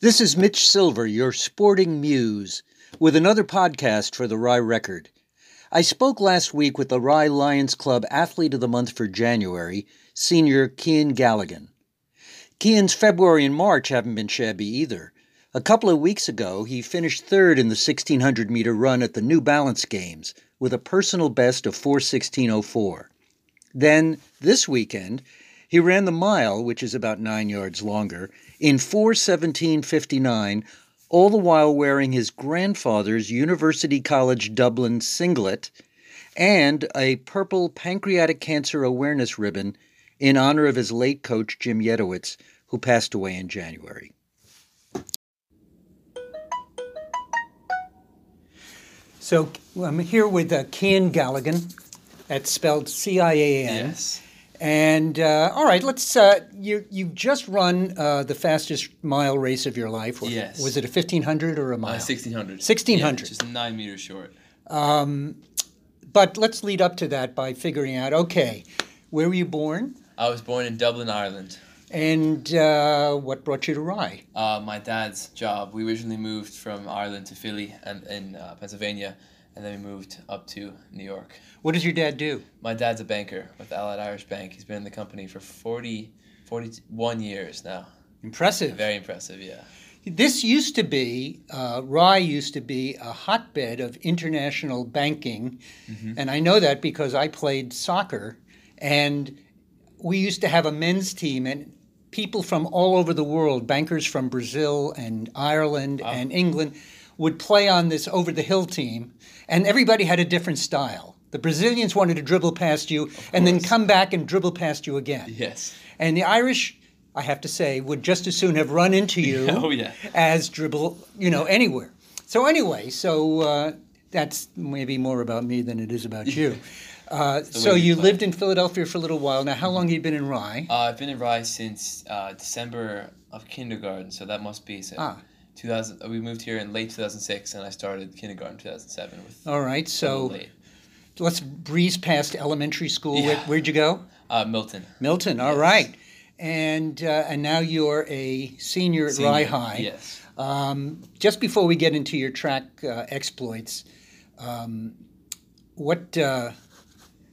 This is Mitch Silver, your sporting muse, with another podcast for the Rye Record. I spoke last week with the Rye Lions Club Athlete of the Month for January, senior Cian Galligan. Cian's February and March haven't been shabby either. A couple of weeks ago, he finished third in the 1600 meter run at the New Balance Games with a personal best of 416.04. Then, this weekend, he ran the mile, which is about nine yards longer, in 417.59, all the while wearing his grandfather's University College Dublin singlet and a purple pancreatic cancer awareness ribbon in honor of his late coach Jim Yedowitz, who passed away in January. So I'm here with uh, Cian Galligan. That's spelled C-I-A-N. Yes. And uh, all right, let's. Uh, you you've just run uh, the fastest mile race of your life. Or Yes. Was it a fifteen hundred or a mile? Uh, 1600. 1600. Yeah, just nine meters short. But let's lead up to that by figuring out. Okay, where were you born, I was born in Dublin, Ireland. and uh, what brought you to Rye? Uh, my dad's job. We originally moved from Ireland to Philly and in uh, Pennsylvania, and then we moved up to New York. What does your dad do? My dad's a banker with Allied Irish Bank. He's been in the company for 40, 41 years now. Impressive. Very impressive, yeah. This used to be, uh, Rye used to be a hotbed of international banking. And I know that because I played soccer and we used to have a men's team and people from all over the world, bankers from Brazil and Ireland and England, would play on this over the hill team. And everybody had a different style. The Brazilians wanted to dribble past you and then come back and dribble past you again. Yes. And the Irish, I have to say, would just as soon have run into you Oh, yeah. as dribble, you know, anywhere. So anyway, so uh, that's maybe more about me than it is about you. Uh, so you play. lived in Philadelphia for a little while. Now, how long have you been in Rye? Uh, I've been in Rye since uh, December of kindergarten, so that must be so. Ah. 2000. uh, We moved here in late 2006, and I started kindergarten 2007 with. All right, so late. let's breeze past elementary school. Where, Yeah. where'd you go? Uh, Milton. Milton. All Yes. right, and uh, and now you're a senior at Rye High. Yes. Um, just before we get into your track uh, exploits, um, what? Uh,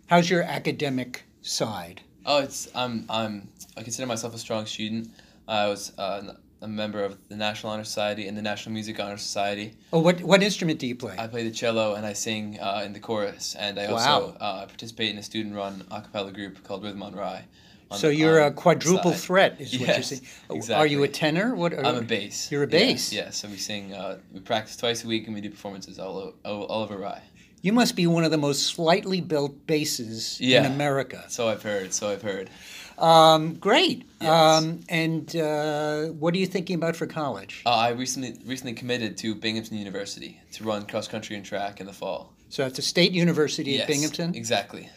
how's your academic side? Oh, it's I'm I'm I consider myself a strong student. I was uh, a member of the National Honor Society and the National Music Honor Society. Oh, what what instrument do you play? I play the cello and I sing uh, in the chorus, and I Wow. also uh, participate in a student-run a cappella group called Rhythm on Rye. on so the- you're a quadruple side. threat, is what you're Yes, saying. Oh, Are you a tenor? What? I'm a bass. You're a Yeah, bass. Yeah, so we sing. Uh, we practice twice a week, and we do performances all all, all over Rye. You must be one of the most slightly built basses in America. So I've heard. So I've heard. Um, great. Yes. Um, and uh, what are you thinking about for college? Uh, I recently recently committed to Binghamton University to run cross country and track in the fall. So it's a state university at Yes, Binghamton. Exactly.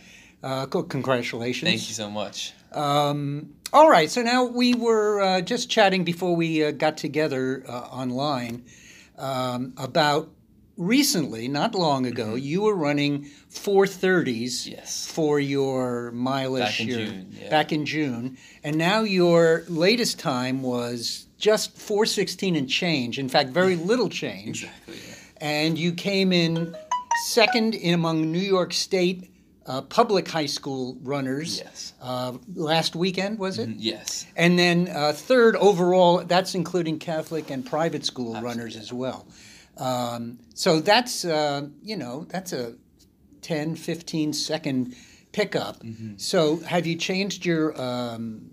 Uh, co- congratulations. Thank you so much. Um, all right, so now we were uh, just chatting before we uh, got together uh, online um, about recently, not long ago, you were running 430s Mm-hmm. Yes. for your mileage Back in your- June, yeah. back in June, and now your latest time was just 416 and change. In fact, very little change Exactly. Yeah. and you came in second in among New York State uh, public high school runners Yes. uh, last weekend, was it? Yes. And then uh, third overall, that's including Catholic and private school runners as well. Um, so that's, uh, you know, that's a 10, 15 second pickup. Mm-hmm. So have you changed your um,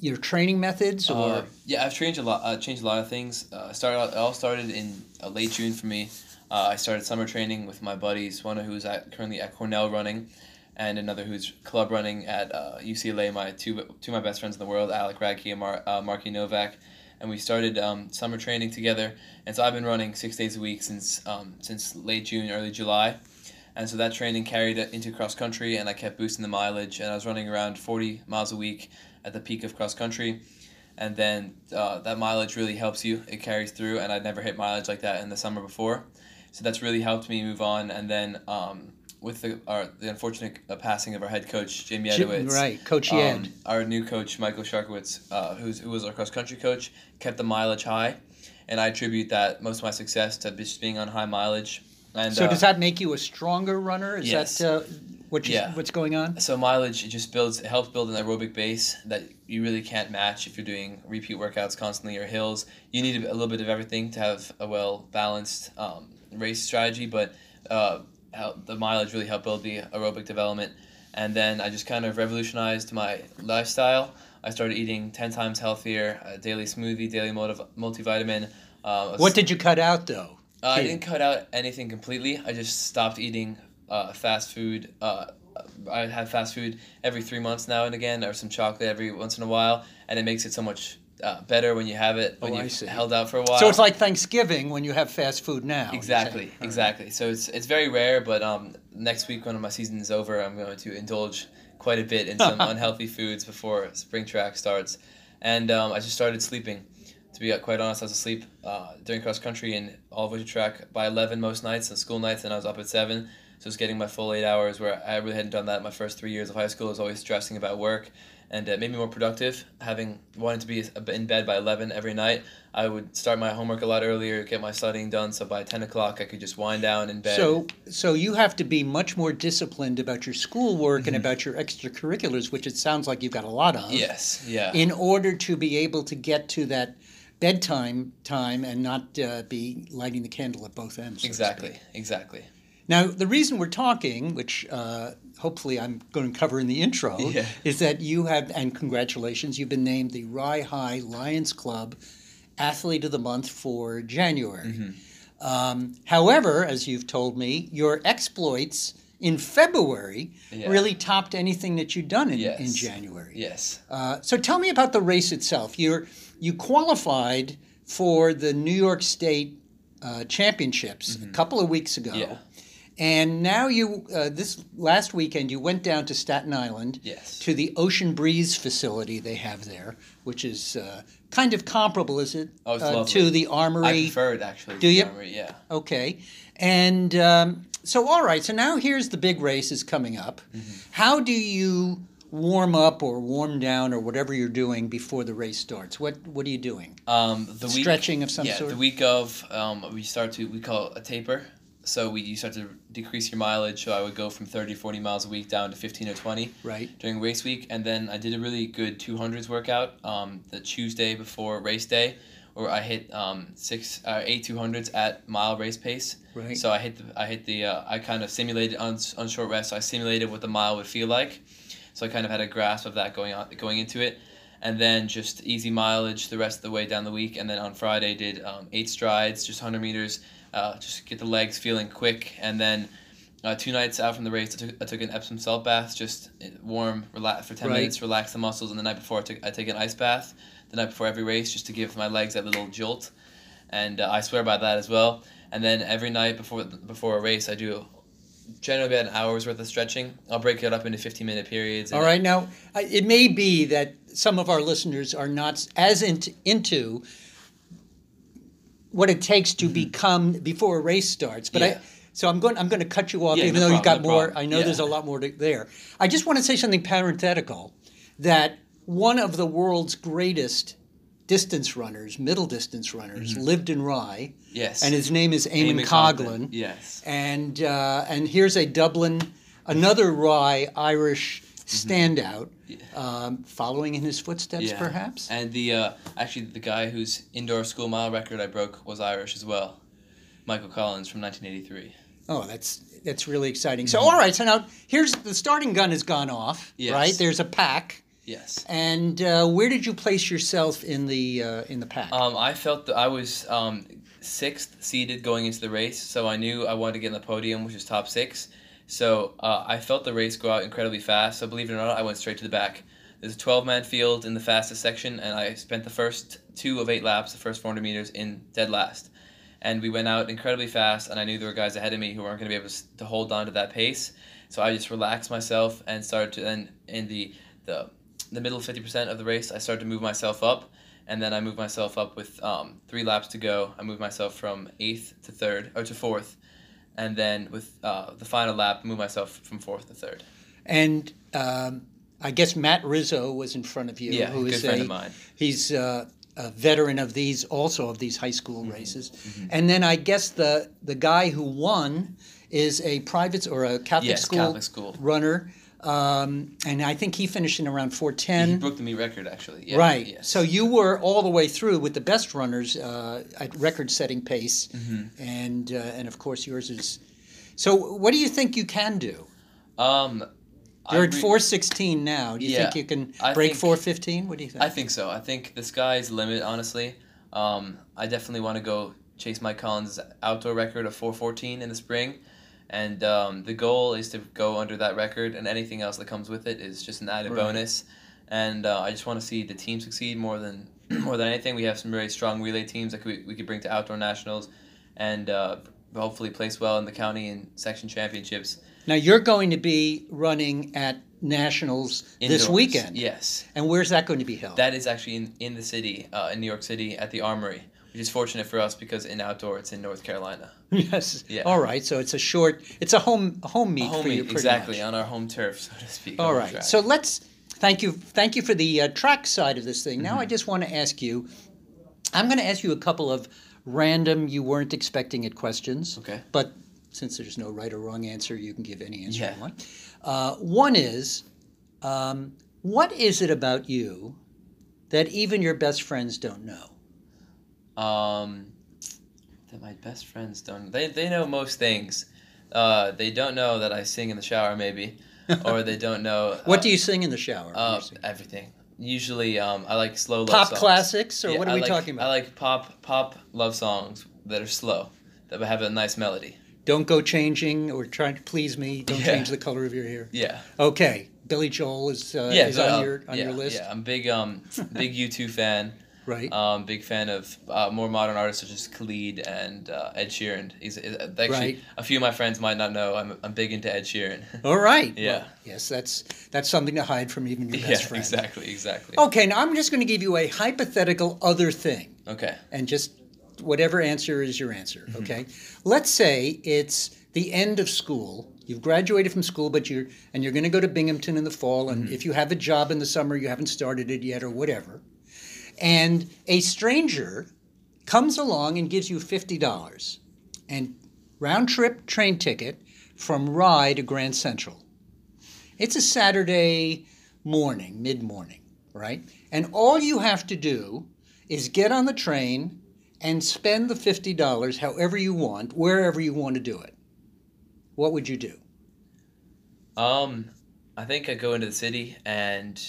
your training methods or? Uh, yeah, I've changed a lot. Uh, changed a lot of things. Uh, started. Out, it all started in uh, late June for me. Uh, I started summer training with my buddies. One who's at, currently at Cornell running, and another who's club running at uh, UCLA. My two two of my best friends in the world, Alec Radke and Mar- uh, Marky Novak, and we started um, summer training together. And so I've been running six days a week since um, since late June, early July. And so that training carried into cross country, and I kept boosting the mileage. And I was running around 40 miles a week at the peak of cross country. And then uh, that mileage really helps you. It carries through, and I'd never hit mileage like that in the summer before. So that's really helped me move on. And then um, with the our the unfortunate uh, passing of our head coach Jamie Edowitz. right, Coach um, Ed. our new coach Michael Sharkowitz, uh, who's who was our cross country coach, kept the mileage high, and I attribute that most of my success to just being on high mileage. And So uh, does that make you a stronger runner? Is Yes. that uh, what you, Yeah. what's going on? So mileage it just builds it helps build an aerobic base that you really can't match if you're doing repeat workouts constantly or hills. You need a little bit of everything to have a well balanced um, race strategy, but uh, help, the mileage really helped build the aerobic development. And then I just kind of revolutionized my lifestyle. I started eating ten times healthier, a daily smoothie, daily multi- multivitamin. Uh, What did you cut out though? uh, I didn't cut out anything completely. I just stopped eating uh, fast food. Uh, I have fast food every three months now and again, or some chocolate every once in a while, and it makes it so much uh, better when you have it when Oh, you've held out for a while. So it's like Thanksgiving when you have fast food now. exactly. All right. exactly. So it's it's very rare, but um, next week when my season is over, I'm going to indulge quite a bit in some unhealthy foods before spring track starts, and um, I just started sleeping. To be quite honest, I was asleep uh, during cross country and all of winter track by eleven most nights and school nights, and I was up at seven. So I was getting my full eight hours. Where I really hadn't done that my first three years of high school. I was always stressing about work, and it made me more productive. Having wanted to be in bed by eleven every night, I would start my homework a lot earlier, get my studying done. So by ten o'clock, I could just wind down in bed. So, so you have to be much more disciplined about your schoolwork Mm-hmm. and about your extracurriculars, which it sounds like you've got a lot of. yes, yeah, In order to be able to get to that bedtime time and not uh, be lighting the candle at both ends. so exactly, exactly. Now, the reason we're talking, which uh, hopefully I'm going to cover in the intro, Yeah. is that you have, and congratulations, you've been named the Rye High Lions Club Athlete of the Month for January. Mm-hmm. Um, however, as you've told me, your exploits in February Yeah. really topped anything that you'd done in, Yes. in January. Yes. Uh, so tell me about the race itself. You're you qualified for the New York State uh, Championships a couple of weeks ago, Mm-hmm. Yeah. And now you uh, this last weekend you went down to Staten Island Yes. to the Ocean Breeze facility they have there, which is uh, kind of comparable, is it, Oh, it's uh, lovely. to the Armory. I prefer it actually. Do you? Armory, Yeah. Okay. And um, so, all right, so now here's the big race is coming up. Mm-hmm. How do you warm up or warm down or whatever you're doing before the race starts? What What are you doing? Um, the week, Stretching of some yeah, sort? Yeah, the week of um, we start to we call it a taper. So we you start to decrease your mileage. So I would go from 30, 40 miles a week down to fifteen or twenty Right. during race week, and then I did a really good two hundreds workout um, the Tuesday before race day, where I hit um, six uh, eight two hundreds at mile race pace. Right. So I hit the I hit the uh, I kind of simulated on on short rest. So I simulated what the mile would feel like. So I kind of had a grasp of that going on going into it, and then just easy mileage the rest of the way down the week. And then on Friday did um, eight strides, just hundred meters, uh, just get the legs feeling quick. And then uh, two nights out from the race, I took, I took an Epsom salt bath, just uh, warm, relax for ten Right. minutes, relax the muscles. And the night before, I took I take an ice bath. The night before every race, just to give my legs that little jolt. And uh, I swear by that as well. And then every night before before a race, I do generally about an hour's worth of stretching. I'll break it up into fifteen minute periods. All right. Now, it may be that some of our listeners are not as into, into what it takes to become before a race starts, but Mm-hmm. Yeah. I. So I'm going. I'm going to cut you off, Yeah, even no though you've got no more. problem. I know Yeah. there's a lot more to, there. I just want to say something parenthetical, that one of the world's greatest distance runners, middle distance runners, lived in Rye, Mm-hmm. Yes. and his name is Eamonn Eamonn Coghlan. Yes. And uh, and here's a Dublin, another Rye Irish standout, um, following in his footsteps, Mm-hmm. Yeah. perhaps. And the uh, actually the guy whose indoor school mile record I broke was Irish as well, Michael Collins from 1983. Oh, that's that's really exciting. So, all right, so now here's the starting gun has gone off, Mm-hmm. Yes. right? There's a pack, Yes. and uh, where did you place yourself in the uh, in the pack? Um, I felt that I was um, sixth seeded going into the race, so I knew I wanted to get in the podium, which is top six. So uh, I felt the race go out incredibly fast. So believe it or not, I went straight to the back. There's a 12 man field in the fastest section, and I spent the first two of eight laps, the first 400 meters, in dead last. And we went out incredibly fast, and I knew there were guys ahead of me who weren't going to be able to, hold on to that pace. So I just relaxed myself and started to then in the the the middle 50% of the race, I started to move myself up, and then I moved myself up with um, three laps to go. I moved myself from eighth to third or to fourth, and then with uh, the final lap, move myself from fourth to third. And um, I guess Matt Rizzo was in front of you. Yeah, who good is friend a, of mine. He's uh, a veteran of these, also of these high school Mm-hmm. races. And then I guess the the guy who won is a private or a Catholic Yes, school Catholic school. runner. Um, and I think he finished in around 410. He broke the meet record actually. Yeah, Right. Yes. So you were all the way through with the best runners uh, at record-setting pace, Mm-hmm. and uh, and of course yours is. So what do you think you can do? um, You're at re- 416 now. Do you Yeah, think you can break think- 415? What do you think? I think so. I think the sky's limit. Honestly, um, I definitely want to go chase Mike Collins' outdoor record of 414 in the spring, and um, the goal is to go under that record, and anything else that comes with it is just an added Right. bonus. And uh, I just want to see the team succeed more than more than anything. We have some very strong relay teams that we, we could bring to outdoor nationals, and uh, hopefully place well in the county and section championships now you're going to be running at nationals this weekend, Yes. and where's that going to be held? That is actually in, in the city, uh, in New York City, at the Armory, which is fortunate for us because in outdoor it's in North Carolina. yes. Yeah. All right. So it's a short. It's a home a home meet Home for you. meet, pretty exactly much. on our home turf, so to speak. All right. So let's thank you thank you for the uh, track side of this thing. Now Mm-hmm. I just want to ask you. I'm going to ask you a couple of random you weren't expecting it questions. Okay. But since there's no right or wrong answer, you can give any answer Yeah. you want. Uh, one is, um, what is it about you that even your best friends don't know? Um, that my best friends don't. They they know most things. Uh, they don't know that I sing in the shower, maybe, or they don't know. What uh, do you sing in the shower? Uh, everything. Usually, um, I like slow love songs. Pop songs. classics, or Yeah, what are I we like- talking about? I like pop pop love songs that are slow, that have a nice melody. Don't go changing or trying to please me. Don't Yeah. change the color of your hair. Yeah. Okay, Billy Joel is uh, yeah, is but, on uh, your on yeah, your list, Yeah, I'm big um big U2 fan. Right? Um, big fan of uh, more modern artists such as Khalid and uh, Ed Sheeran. He's, he's actually Right. a few of my friends might not know. I'm, I'm big into Ed Sheeran. All right. Yeah. Well, yes, that's that's something to hide from even your yeah, best friend. exactly, exactly. Okay, now I'm just going to give you a hypothetical other thing, Okay. and just whatever answer is your answer. Mm-hmm. Okay. Let's say it's the end of school. You've graduated from school, but you're and you're going to go to Binghamton in the fall, and Mm-hmm. if you have a job in the summer, you haven't started it yet, or whatever. And a stranger comes along and gives you fifty dollars, and round trip train ticket from Rye to Grand Central. It's a Saturday morning, mid morning, right? And all you have to do is get on the train and spend the $50 however you want, wherever you want to do it. What would you do? Um, I think I'd go into the city and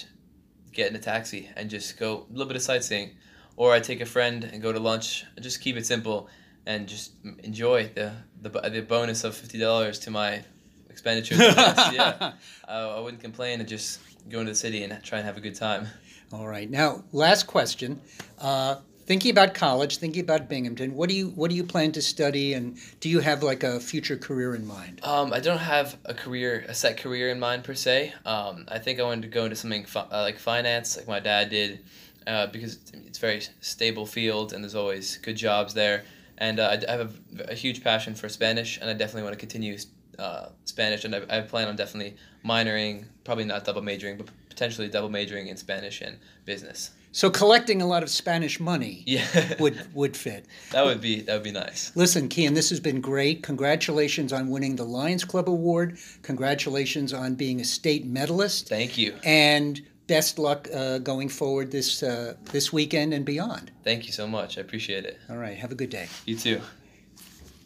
get in a taxi and just go a little bit of sightseeing, or I take a friend and go to lunch. Just keep it simple and just enjoy the the, the bonus of fifty dollars to my expenditures. yeah, uh, I wouldn't complain and just go into the city and try and have a good time. All right. Now, last question. Uh, thinking about college, thinking about Binghamton, what do you what do you plan to study, and do you have like a future career in mind? Um, I don't have a career, a set career in mind per se. Um, I think I wanted to go into something fi- uh, like finance, like my dad did, uh, because it's a very stable field and there's always good jobs there. And uh, I I have a, a huge passion for Spanish, and I definitely want to continue uh, Spanish. And I, I plan on definitely minoring, probably not double majoring, but potentially double majoring in Spanish and business. So collecting a lot of Spanish money Yeah, would would fit. that would be that would be nice. Listen, Cian, this has been great. Congratulations on winning the Lions Club Award. Congratulations on being a state medalist. Thank you, And best luck uh, going forward this uh, this weekend and beyond. thank you so much. I appreciate it. All right, have a good day. You too.